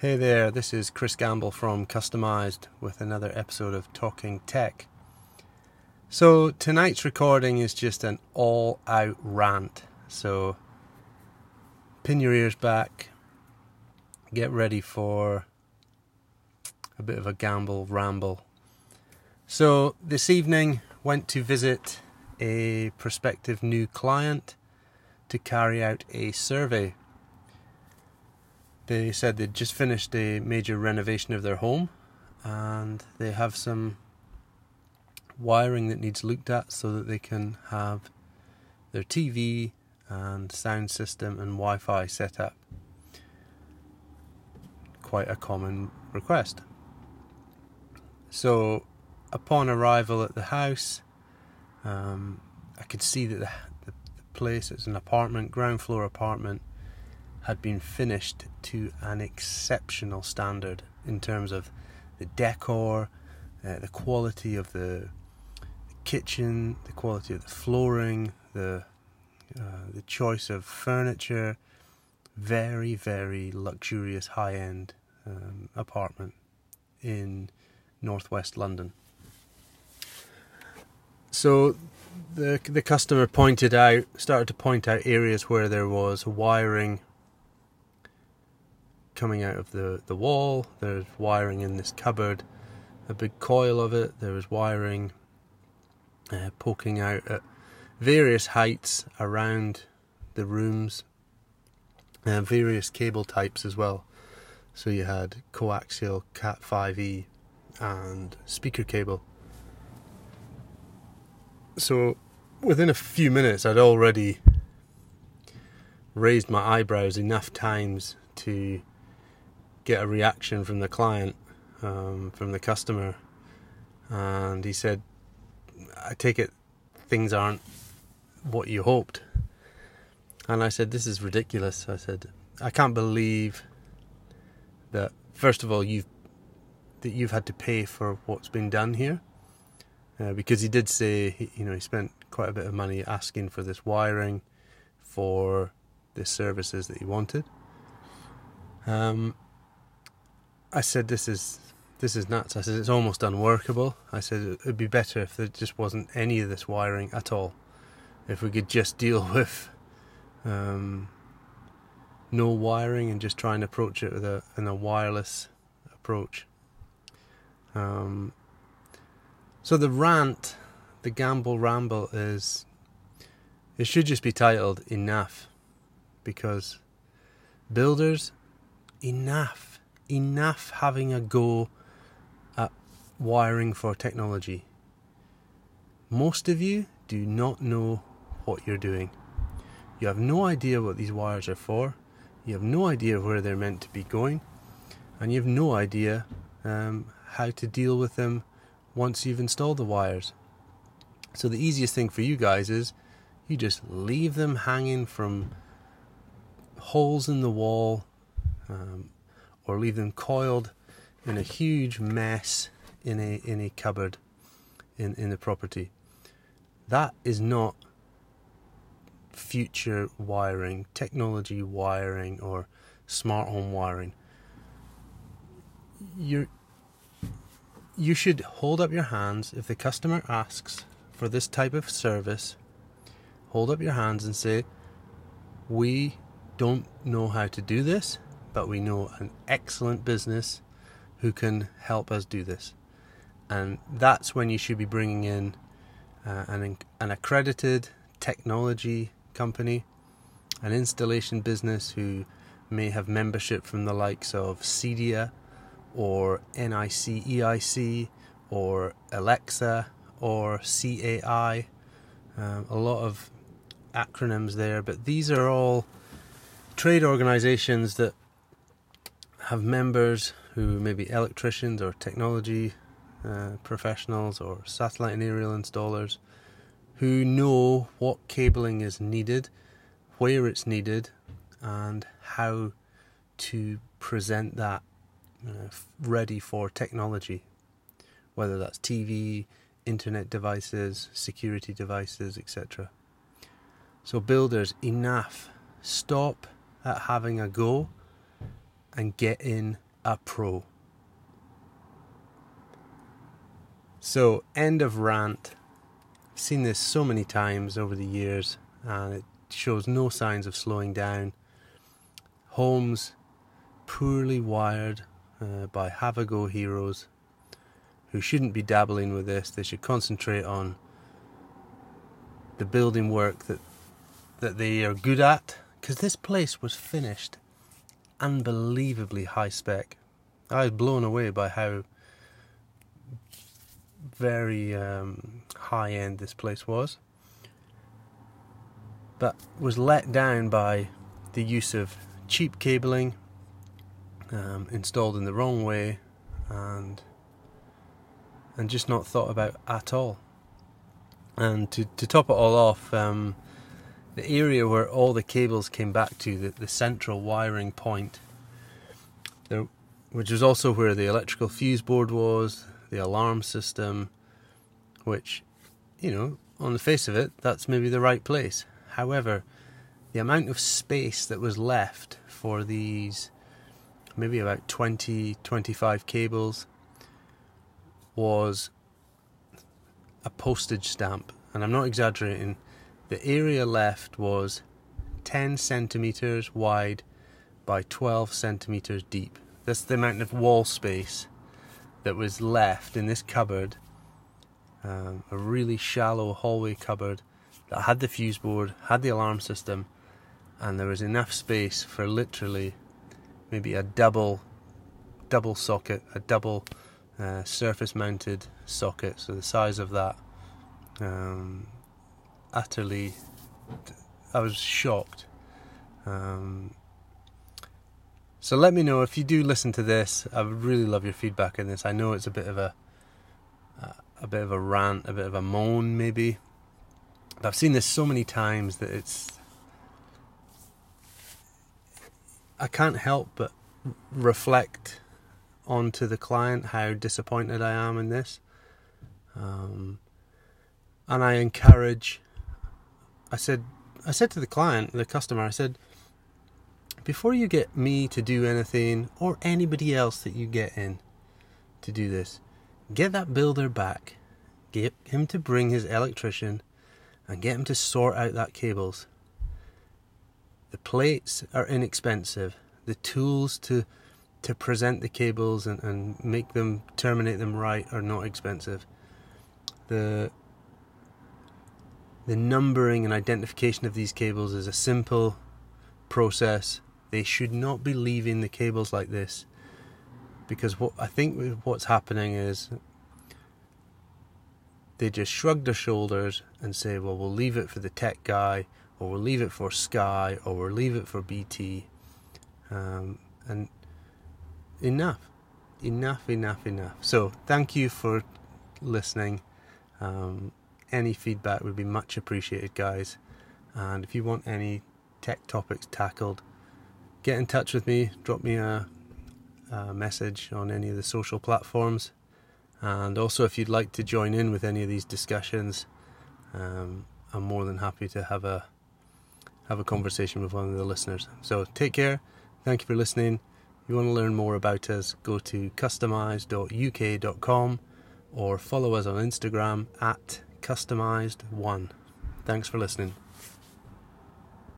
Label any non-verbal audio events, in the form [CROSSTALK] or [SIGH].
Hey there, this is Chris Gamble from Customized with another episode of Talking Tech. So, tonight's recording is just an all out rant. So, pin your ears back, get ready for a bit of a gamble ramble. So, this evening, went to visit a prospective new client to carry out a survey they said they'd just finished a major renovation of their home and they have some wiring that needs looked at so that they can have their TV and sound system and Wi Fi set up. Quite a common request. So, upon arrival at the house, um, I could see that the, the, place, it's an apartment, ground floor apartment, had been finished to an exceptional standard in terms of the decor, uh, the quality of the, kitchen, the quality of the flooring, the uh, the choice of furniture. Very, very luxurious, high-end um, apartment in northwest London. So the the customer pointed out, started to point out areas where there was wiring coming out of the, the wall. There's wiring in this cupboard, a big coil of it. There is wiring uh, poking out at various heights around the rooms, uh, various cable types as well. So you had coaxial Cat 5e and speaker cable. So within a few minutes, I'd already raised my eyebrows enough times to get a reaction from the client, um, from the customer, and he said, "I take it things aren't what you hoped." And I said, "This is ridiculous." I said, "I can't believe that. First of all, you've that you've had to pay for what's been done here." Uh, because he did say, you know, he spent quite a bit of money asking for this wiring for the services that he wanted. Um, I said, "This is this is nuts." I said, "It's almost unworkable." I said, "It'd be better if there just wasn't any of this wiring at all. If we could just deal [LAUGHS] with um, no wiring and just try and approach it with a in a wireless approach." Um, so the rant, the gamble ramble is it should just be titled enough because builders enough enough having a go at wiring for technology. Most of you do not know what you're doing. You have no idea what these wires are for. You have no idea where they're meant to be going. And you have no idea um, how to deal with them once you've installed the wires. So, the easiest thing for you guys is you just leave them hanging from holes in the wall um, or leave them coiled in a huge mess in a in a cupboard in, in the property. That is not future wiring, technology wiring or smart home wiring. You you should hold up your hands if the customer asks for this type of service. Hold up your hands and say, "We don't know how to do this but we know an excellent business who can help us do this. And that's when you should be bringing in uh, an, an accredited technology company, an installation business who may have membership from the likes of CEDIA or NICEIC or ELECSA or CAI. Um, a lot of acronyms there, but these are all trade organizations that have members who may be electricians or technology uh, professionals or satellite and aerial installers who know what cabling is needed, where it's needed, and how to present that uh, ready for technology, whether that's TV, internet devices, security devices, etc. So, builders, enough. Stop at having a go and get in a pro. So, end of rant. I've seen this so many times over the years, and it shows no signs of slowing down. Homes poorly wired uh, by have a go heroes who shouldn't be dabbling with this. They should concentrate on the building work that that they are good at because this place was finished unbelievably high spec. I was blown away by how very um, high end this place was, but was let down by the use of cheap cabling um, installed in the wrong way and and just not thought about at all. And to, to top it all off, um, the area where all the cables came back to, the, the central wiring point, there, which was also where the electrical fuse board was, the alarm system, which, you know, on the face of it, that's maybe the right place. However, the amount of space that was left for these maybe about 20 25 cables was a postage stamp and I'm not exaggerating the area left was 10 centimeters wide by 12 centimeters deep that's the amount of wall space that was left in this cupboard um, a really shallow hallway cupboard that had the fuse board had the alarm system and there was enough space for literally maybe a double double socket, a double uh, surface mounted socket, so the size of that. Um, utterly, I was shocked. Um, so let me know if you do listen to this. I would really love your feedback on this. I know it's a bit of a a bit of a rant, a bit of a moan, maybe. But I've seen this so many times that it's I can't help but reflect onto the client how disappointed I am in this. Um, and I encourage. I said, I said to the client, the customer, I said, before you get me to do anything or anybody else that you get in to do this, get that builder back, get him to bring his electrician, and get him to sort out that cables. The plates are inexpensive. The tools to to present the cables and, and make them terminate them right are not expensive. The the numbering and identification of these cables is a simple process. They should not be leaving the cables like this because what I think what's happening is they just shrug their shoulders and say, well, we'll leave it for the tech guy, or we'll leave it for Sky, or we'll leave it for BT. Um, and enough, enough, enough, enough. So, thank you for listening. Um, any feedback would be much appreciated, guys. And if you want any tech topics tackled, get in touch with me. Drop me a, a message on any of the social platforms. And also, if you'd like to join in with any of these discussions, um, I'm more than happy to have a have a conversation with one of the listeners. So take care. Thank you for listening. If you want to learn more about us, go to customized.uk.com or follow us on Instagram at customized1. Thanks for listening.